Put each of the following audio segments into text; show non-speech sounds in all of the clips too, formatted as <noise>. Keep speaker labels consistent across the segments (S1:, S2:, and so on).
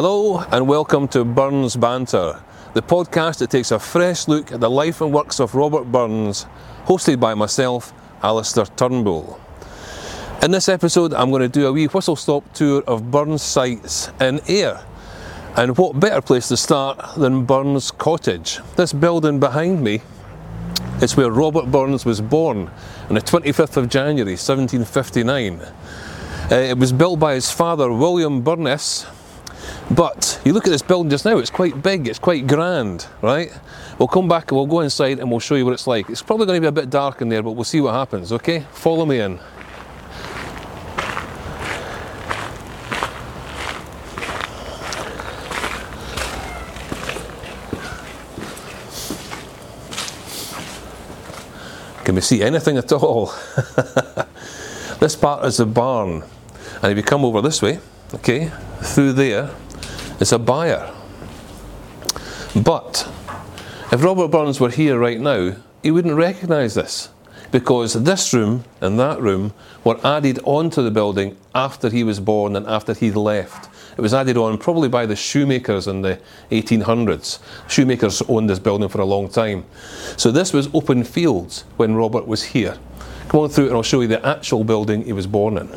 S1: Hello and welcome to Burns Banter, the podcast that takes a fresh look at the life and works of Robert Burns, hosted by myself, Alistair Turnbull. In this episode, I'm going to do a wee whistle stop tour of Burns sites in Ayr. And what better place to start than Burns Cottage? This building behind me is where Robert Burns was born on the 25th of January 1759. Uh, it was built by his father, William Burness, but you look at this building just now, it's quite big, it's quite grand, right? We'll come back and we'll go inside and we'll show you what it's like. It's probably going to be a bit dark in there, but we'll see what happens, okay? Follow me in. Can we see anything at all? <laughs> this part is the barn. And if you come over this way, okay, through there, is a byre. But if Robert Burns were here right now, he wouldn't recognise this because this room and that room were added onto the building after he was born and after he left. It was added on probably by the shoemakers in the 1800s. Shoemakers owned this building for a long time. So this was open fields when Robert was here. Come on through and I'll show you the actual building he was born in.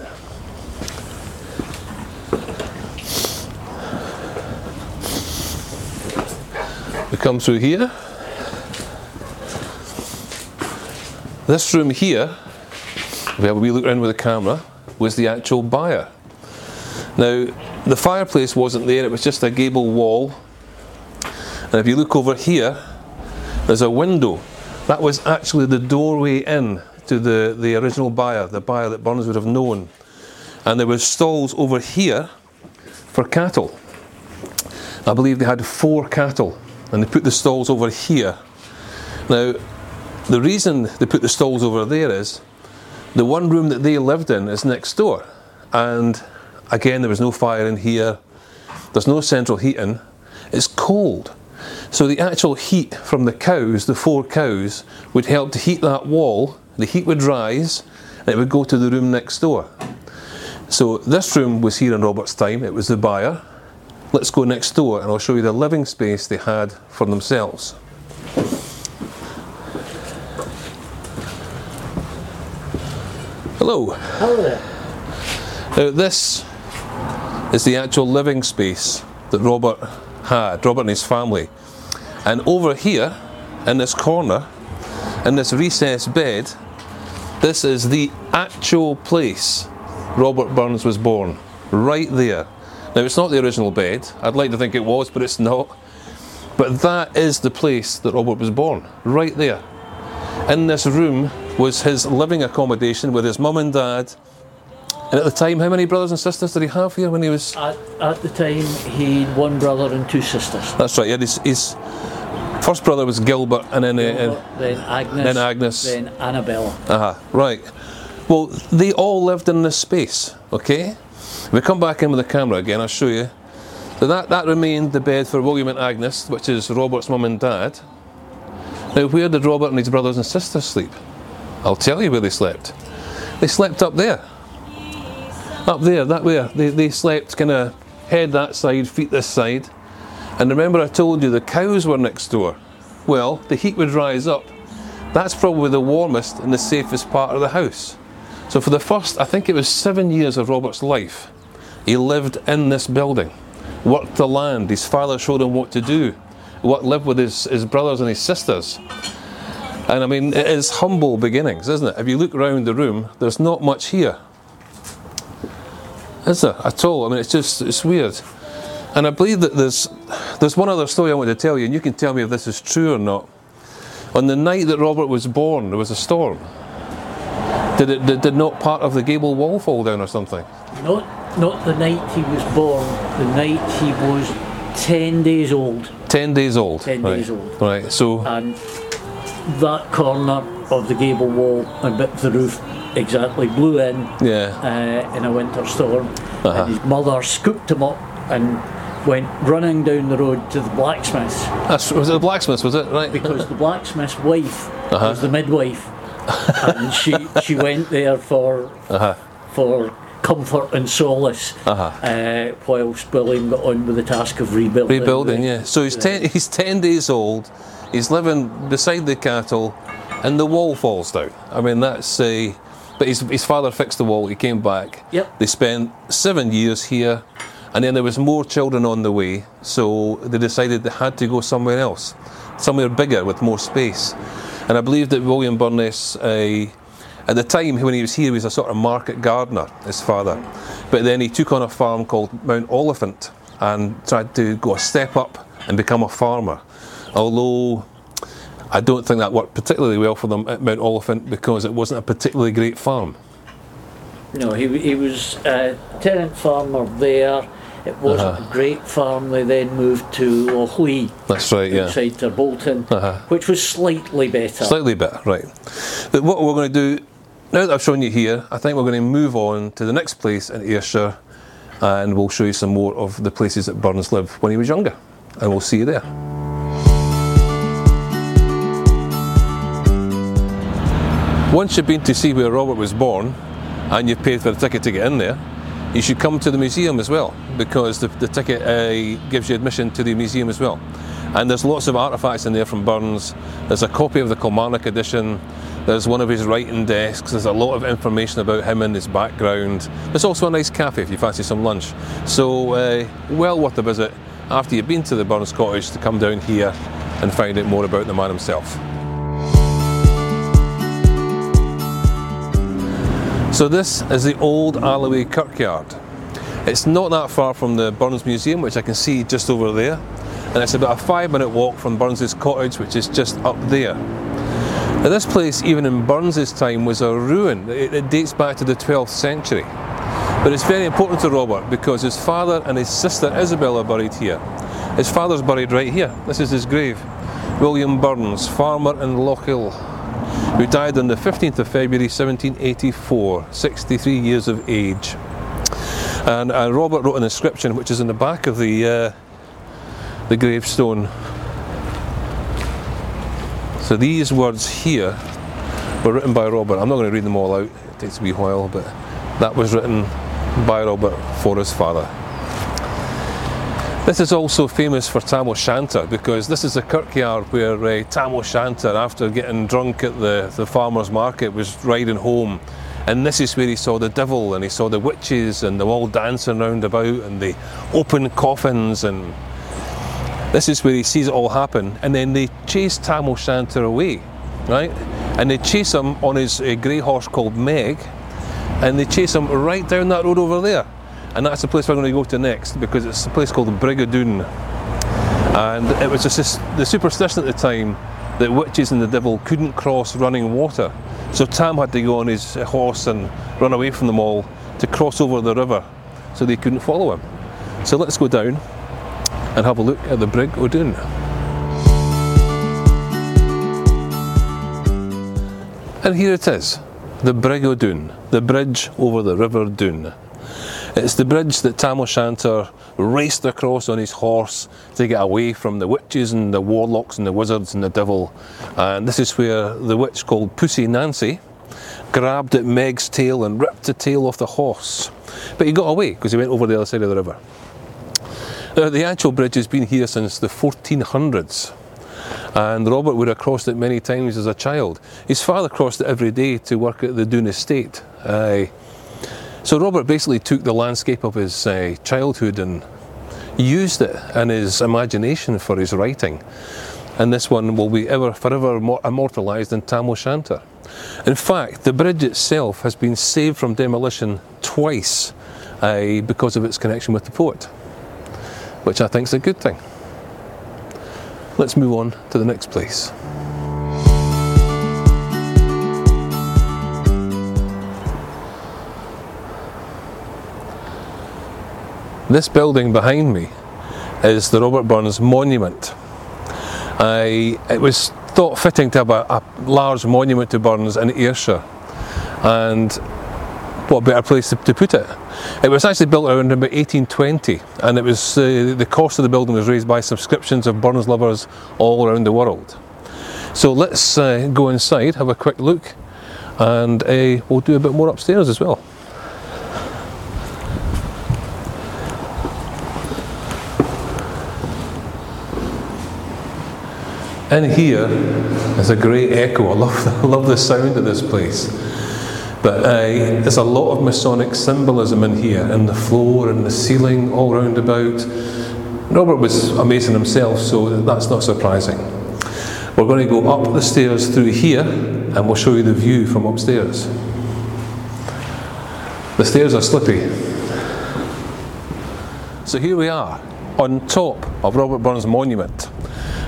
S1: Come through here. This room here, we have a look around with the camera, was the actual byre. Now, the fireplace wasn't there, it was just a gable wall. And if you look over here, there's a window. That was actually the doorway in to the, the original byre, the byre that Burns would have known. And there were stalls over here for cattle. I believe they had four cattle, and they put the stalls over here. Now, the reason they put the stalls over there is the one room that they lived in is next door. And again, there was no fire in here, there's no central heating, it's cold. So the actual heat from the cows, the four cows, would help to heat that wall, the heat would rise, and it would go to the room next door. So this room was here in Robert's time, it was the byre. Let's go next door and I'll show you the living space they had for themselves. Hello.
S2: Hello there.
S1: Now, this is the actual living space that Robert had, Robert and his family. And over here, in this corner, in this recessed bed, this is the actual place Robert Burns was born. Right there. Now, it's not the original bed. I'd like to think it was, but it's not. But that is the place that Robert was born. Right there. In this room was his living accommodation with his mum and dad. And at the time, how many brothers and sisters did he have here when he was.
S2: At, at the time, he had one brother and two sisters.
S1: That's right, yeah, his, his first brother was Gilbert, and then. Uh,
S2: then Agnes.
S1: then Agnes.
S2: Then Annabella.
S1: uh, uh right. Well, they all lived in this space, okay? If we come back in with the camera again, I'll show you. So that, that remained the bed for William and Agnes, which is Robert's mum and dad. Now, where did Robert and his brothers and sisters sleep? I'll tell you where they slept. They slept up there. Up there, that way. They, they slept kind of head that side, feet this side. And remember, I told you the cows were next door. Well, the heat would rise up. That's probably the warmest and the safest part of the house. So, for the first, I think it was seven years of Robert's life, he lived in this building, worked the land. His father showed him what to do, what lived with his, his brothers and his sisters. And I mean, it is humble beginnings, isn't it? If you look around the room, there's not much here. Is there at all? I mean, it's just, it's weird. And I believe that there's, there's one other story I want to tell you, and you can tell me if this is true or not. On the night that Robert was born, there was a storm. Did, it, did, did not part of the gable wall fall down or something?
S2: Not, not the night he was born, the night he was 10 days old.
S1: 10 days old.
S2: 10
S1: right.
S2: days old.
S1: Right, so,
S2: And that corner of the gable wall and bit of the roof exactly blew in
S1: yeah.
S2: uh, in a winter storm.
S1: Uh-huh.
S2: And his mother scooped him up and went running down the road to the blacksmith's
S1: That's, was it the blacksmith, was it? Right.
S2: because the blacksmith's wife
S1: Uh-huh.
S2: was the midwife, <laughs> and she she went there for
S1: Uh-huh.
S2: for comfort and solace
S1: Uh-huh.
S2: uh, whilst William got on with the task of rebuilding.
S1: Rebuilding,
S2: the-
S1: yeah. So he's ten, he's ten days old. He's living beside the cattle, and the wall falls down. I mean, that's a. But his, his father fixed the wall. He came back.
S2: Yep.
S1: They spent seven years here, and then there was more children on the way. So they decided they had to go somewhere else, somewhere bigger with more space. And I believe that William Burness, uh, at the time when he was here, he was a sort of market gardener. His father, but then he took on a farm called Mount Oliphant and tried to go a step up and become a farmer. Although I don't think that worked particularly well for them at Mount Oliphant because it wasn't a particularly great farm.
S2: No, he, he was a tenant farmer there. It wasn't
S1: Uh-huh.
S2: a great farm. They then moved to Lochlee,
S1: That's right, yeah.
S2: outside Tarbolton,
S1: Uh-huh.
S2: which was slightly better.
S1: Slightly better, right. But what we're going to do, now that I've shown you here, I think we're going to move on to the next place in Ayrshire and we'll show you some more of the places that Burns lived when he was younger. And we'll see you there. Once you've been to see where Robert was born and you've paid for the ticket to get in there, you should come to the museum as well because the, the ticket uh, gives you admission to the museum as well. And there's lots of artefacts in there from Burns. There's a copy of the Kilmarnock edition. There's one of his writing desks. There's a lot of information about him and his background. There's also a nice cafe if you fancy some lunch. So, uh, well worth a visit after you've been to the Burns cottage to come down here and find out more about the man himself. So this is the old Alloway Kirkyard. It's not that far from the Burns Museum, which I can see just over there, and it's about a five minute walk from Burns's cottage, which is just up there. Now this place, even in Burns's time, was a ruin. It, it dates back to the 12th century. But it's very important to Robert because his father and his sister Isabel are buried here. His father's buried right here. This is his grave. William Burns, farmer in Lochlee, who died on the 15th of February 1784, 63 years of age. And, and Robert wrote an inscription which is in the back of the, uh, the gravestone. So these words here were written by Robert. I'm not going to read them all out, it takes a wee while, but that was written by Robert for his father. This is also famous for Tam O'Shanter because this is the kirkyard where uh, Tam O'Shanter, after getting drunk at the, the farmer's market, was riding home. And this is where he saw the devil and he saw the witches and them all dancing round about and the open coffins and this is where he sees it all happen. And then they chase Tam O'Shanter away, right? And they chase him on his uh, grey horse called Meg and they chase him right down that road over there. And that's the place we're going to go to next because it's a place called Brig O'Doon. And it was just the superstition at the time that witches and the devil couldn't cross running water. So Tam had to go on his horse and run away from them all to cross over the river so they couldn't follow him. So let's go down and have a look at the Brig O'Doon. And here it is, the Brig O'Doon, the bridge over the River Doon. It's the bridge that Tam O'Shanter raced across on his horse to get away from the witches and the warlocks and the wizards and the devil. And this is where the witch called Pussy Nancy grabbed at Meg's tail and ripped the tail off the horse. But he got away because he went over the other side of the river. Now, the actual bridge has been here since the 1400s. And Robert would have crossed it many times as a child. His father crossed it every day to work at the Doon estate. Uh, so Robert basically took the landscape of his uh, childhood and used it and his imagination for his writing. And this one will be ever forever immortalised in Tam O'Shanter. In fact, the bridge itself has been saved from demolition twice uh, because of its connection with the poet, which I think is a good thing. Let's move on to the next place. This building behind me is the Robert Burns Monument. I, it was thought fitting to have a, a large monument to Burns in Ayrshire, and what better place to, to put it? It was actually built around about 1820, and it was uh, the cost of the building was raised by subscriptions of Burns lovers all around the world. So let's uh, go inside, have a quick look, and uh, we'll do a bit more upstairs as well. In here is a great echo. I love, <laughs> love the sound of this place. But uh, there's a lot of Masonic symbolism in here, in the floor and the ceiling, all round about. Robert was a Mason himself, so that's not surprising. We're going to go up the stairs through here, and we'll show you the view from upstairs. The stairs are slippy. So here we are, on top of Robert Burns Monument.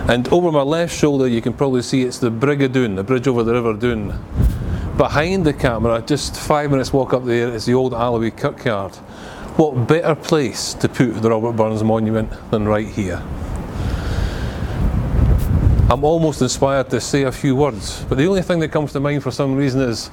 S1: And over my left shoulder, you can probably see it's the Brig of Doon, the bridge over the River Doon. Behind the camera, just five minutes walk up there, is the old Alloway Kirkyard. What better place to put the Robert Burns Monument than right here? I'm almost inspired to say a few words, but the only thing that comes to mind for some reason is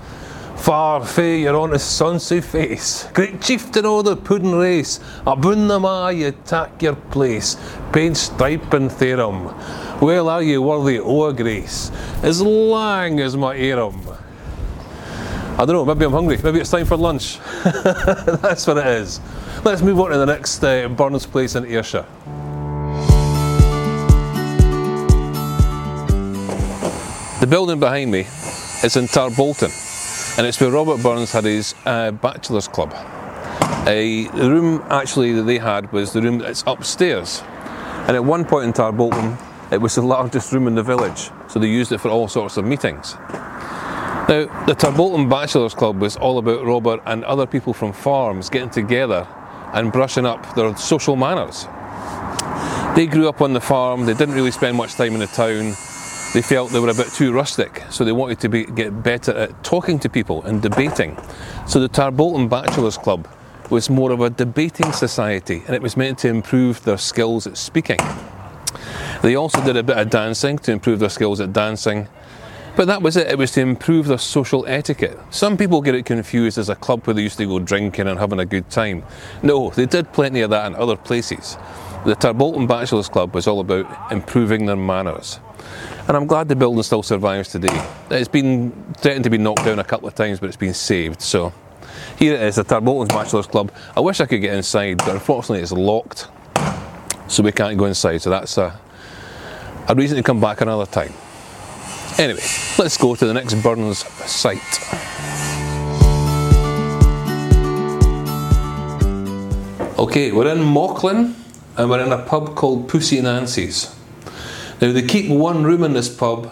S1: Far fae your honest sonsy face, great chieftain o' the puddin' race, aboon the ma ye tak your place, paint and therum. Well are ye worthy o' grace, as lang as my earum. I don't know, maybe I'm hungry, maybe it's time for lunch. <laughs> That's what it is. Let's move on to the next uh, Burns place in Ayrshire. The building behind me is in Tarbolton and it's where Robert Burns had his uh, bachelor's club. A, the room actually that they had was the room that's upstairs, and at one point in Tarbolton, it was the largest room in the village, so they used it for all sorts of meetings. Now, the Tarbolton Bachelors Club was all about Robert and other people from farms getting together and brushing up their social manners. They grew up on the farm, they didn't really spend much time in the town, they felt they were a bit too rustic, so they wanted to be, get better at talking to people and debating. So the Tarbolton Bachelors Club was more of a debating society, and it was meant to improve their skills at speaking. They also did a bit of dancing to improve their skills at dancing. But that was it, it was to improve their social etiquette. Some people get it confused as a club where they used to go drinking and having a good time. No, they did plenty of that in other places. The Tarbolton Bachelors Club was all about improving their manners and I'm glad the building still survives today. It's been threatened to be knocked down a couple of times, but it's been saved. So here it is, the Tarbolton's Bachelors Club. I wish I could get inside, but unfortunately it's locked, so we can't go inside. So that's a, a reason to come back another time. Anyway, let's go to the next Burns site. Okay, we're in Mauchline and we're in a pub called Poosie Nansie's. Now they keep one room in this pub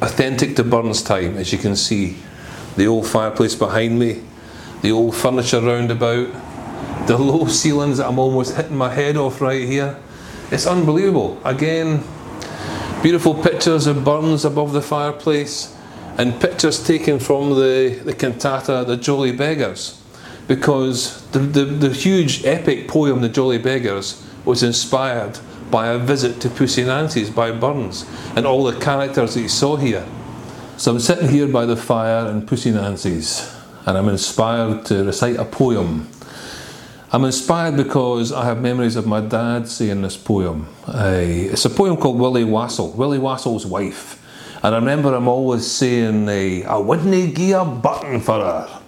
S1: authentic to Burns time, as you can see. The old fireplace behind me, the old furniture round about, the <laughs> low ceilings that I'm almost hitting my head off right here. It's unbelievable. Again, beautiful pictures of Burns above the fireplace and pictures taken from the, the cantata The Jolly Beggars because the, the, the huge epic poem The Jolly Beggars was inspired by a visit to Poosie Nansie's by Burns and all the characters that you saw here. So I'm sitting here by the fire in Poosie Nansie's and I'm inspired to recite a poem. I'm inspired because I have memories of my dad saying this poem. Uh, it's a poem called Willie Wastle, Willie Wastle's wife. And I remember him always saying, uh, I wouldn't give a button for her.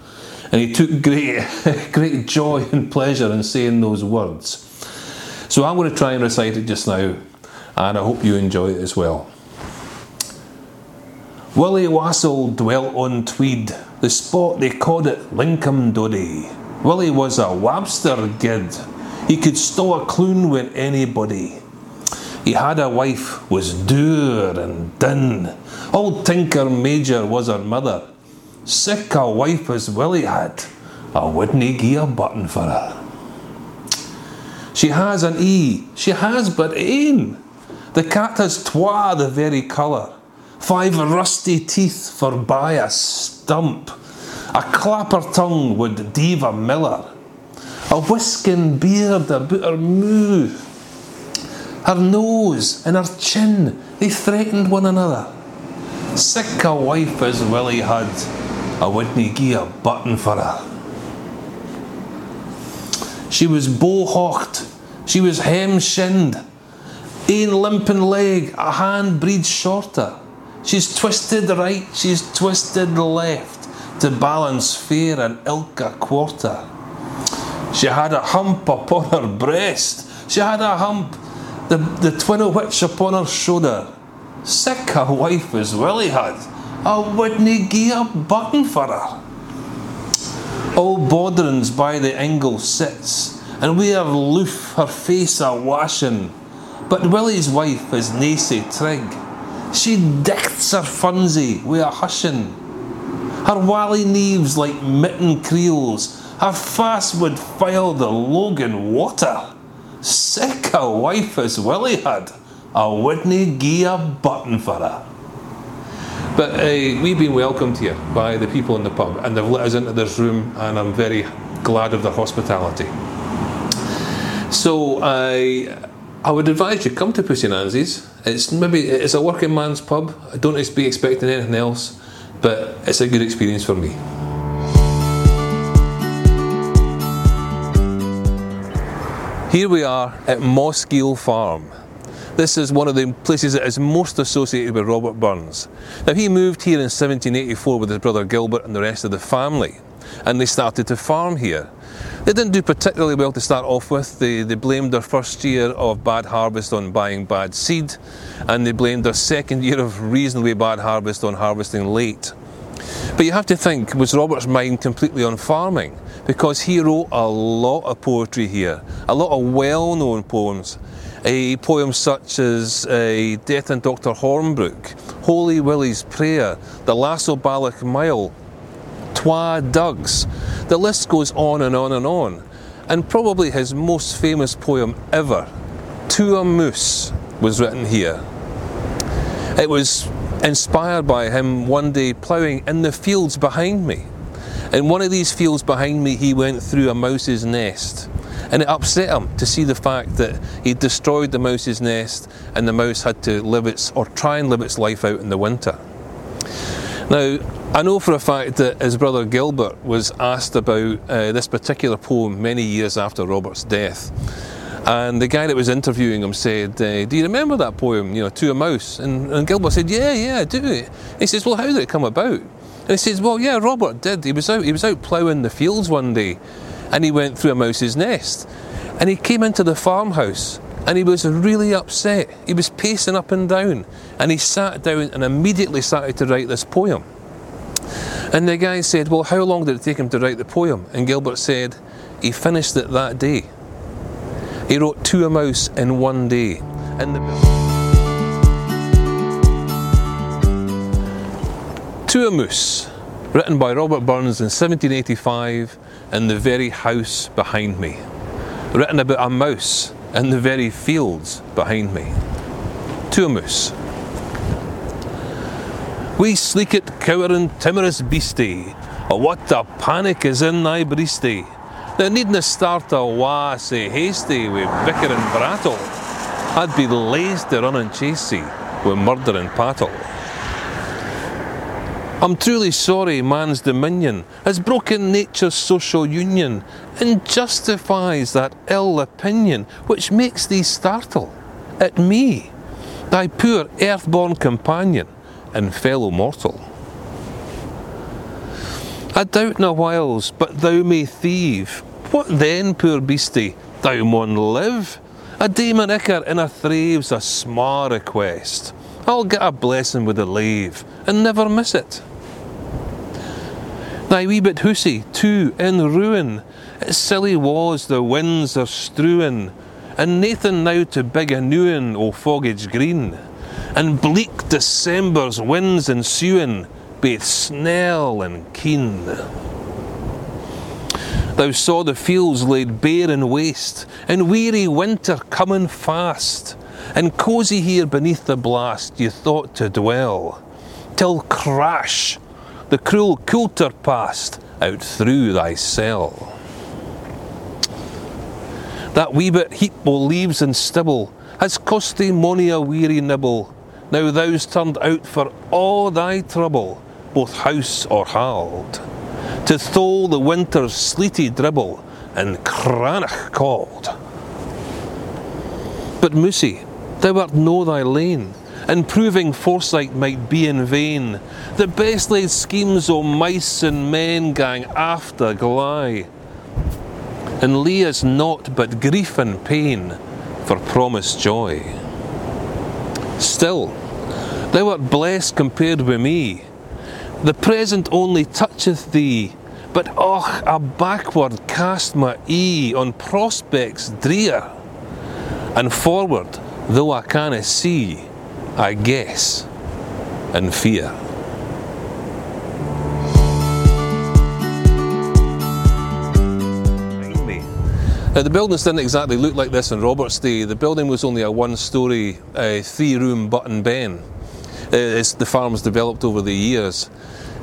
S1: And he took great, <laughs> great joy and pleasure in saying those words. So I'm going to try and recite it just now, and I hope you enjoy it as well. Willie Wastle dwelt on Tweed, the spot they called it Linkumdoddie. Willie was a Webster gid. He could stow a clune with anybody. He had a wife, was dour and din. Old Tinker Major was her mother. Sick a wife as Willie had, I wouldn't a button for her. She has an E. She has but ane. The cat has twa the very colour. Five rusty teeth for by a stump. A clapper tongue would Diva Miller. A whiskin beard about her moo. Her nose and her chin, they threatened one another. Sick a wife as Willie had, I wouldn't gie a button for her. She was bow-hawked, she was hem-shinned, ane limping leg, a hand breeds shorter. She's twisted right, she's twisted left, to balance fair and ilka quarter. She had a hump upon her breast, she had a hump the, the twin o' which upon her shoulder, sick a wife as Willie had, I wouldn't gie a button for her. Old Bodrins by the ingle sits, and we have loof her face a washing. But Willie's wife is nae trig. She dichts her funsy wi' a hushin'. Her wally neaves like mitten creels, her face would file the Logan water. Sick a wife as Willie had, I wouldn't a button for her. But uh, we've been welcomed here by the people in the pub, and they've let us into this room, and I'm very glad of their hospitality. So I, I would advise you come to Poosie Nansie's. It's maybe it's a working man's pub. I don't be expecting anything else, but it's a good experience for me. Here we are at Mossgiel Farm. This is one of the places that is most associated with Robert Burns. Now, he moved here in 1784 with his brother Gilbert and the rest of the family, and they started to farm here. They didn't do particularly well to start off with. They, they blamed their first year of bad harvest on buying bad seed, and they blamed their second year of reasonably bad harvest on harvesting late. But you have to think, was Robert's mind completely on farming? Because he wrote a lot of poetry here, a lot of well known poems. A poems such as uh, Death and Dr. Hornbook, Holy Willie's Prayer, The Lass o' Ballochmyle, Twa Dugs. The list goes on and on and on. And probably his most famous poem ever, To a Moose, was written here. It was inspired by him one day ploughing in the fields behind me. In one of these fields behind me, he went through a mouse's nest. And it upset him to see the fact that he destroyed the mouse's nest and the mouse had to live its, or try and live its life out in the winter. Now, I know for a fact that his brother Gilbert was asked about uh, this particular poem many years after Robert's death. And the guy that was interviewing him said, uh, Do you remember that poem, you know, To a Mouse? And, and Gilbert said, Yeah, yeah, I do. And he says, Well, how did it come about? And he says, Well, yeah, Robert did. He was out, he was out ploughing the fields one day and he went through a mouse's nest. And he came into the farmhouse and he was really upset. He was pacing up and down and he sat down and immediately started to write this poem. And the guy said, Well, how long did it take him to write the poem? And Gilbert said, He finished it that day. He wrote To a Mouse in one day. And the To a Moose, written by Robert Burns in 1785 in the very house behind me. Written about a mouse in the very fields behind me. To a moose. We sleekit, cowering, timorous beastie, oh, what a panic is in thy breastie. Thou needna start a wa sae hasty wi' bicker and brattle. I'd be lazy to run and chase thee wi' murder and pattle. I'm truly sorry man's dominion has broken nature's social union and justifies that ill opinion which makes thee startle at me, thy poor earth-born companion and fellow mortal. I doubt na whiles, but thou may thieve. What then, poor beastie, thou maun live? A demon icker in a thrave's a sma request. I'll get a blessing with the lave and never miss it. Thy wee bit hussy, too, in ruin, its silly was the winds are strewin', and Nathan now to big a newin' o' Foggage Green, and bleak December's winds ensuing, baith snell and keen. Thou saw the fields laid bare and waste, and weary winter coming fast, and cosy here beneath the blast you thought to dwell, till crash the cruel coulter passed out through thy cell. That wee bit heap o' leaves and stibble has cost thee mony a weary nibble. Now thou's turned out for all thy trouble, both house or hald, to thole the winter's sleety dribble and cranach called. But Moosey, thou art no thy lane, and proving foresight might be in vain. The best laid schemes o' mice and men gang after gly, and us naught but grief and pain, for promised joy. Still, thou art blessed compared with me. The present only toucheth thee, but och, a backward cast my ee on prospects drear. And forward, though I canna see, I guess and fear. Now, the buildings didn't exactly look like this in Robert's day. The building was only a one story, uh, three room but and ben. Uh, as the farms developed over the years.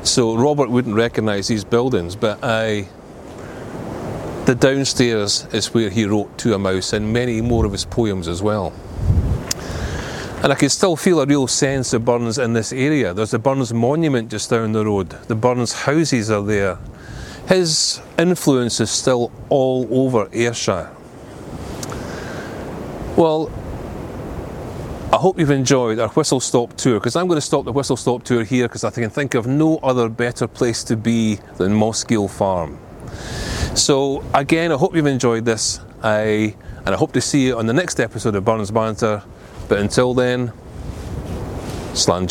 S1: So Robert wouldn't recognise these buildings, but I. The downstairs is where he wrote To a Mouse and many more of his poems as well. And I can still feel a real sense of Burns in this area. There's the Burns Monument just down the road, the Burns houses are there. His influence is still all over Ayrshire. Well, I hope you've enjoyed our whistle stop tour because I'm going to stop the whistle stop tour here because I can think of no other better place to be than Mossgiel Farm. So, again, I hope you've enjoyed this, I, and I hope to see you on the next episode of Burns Banter. But until then, Slán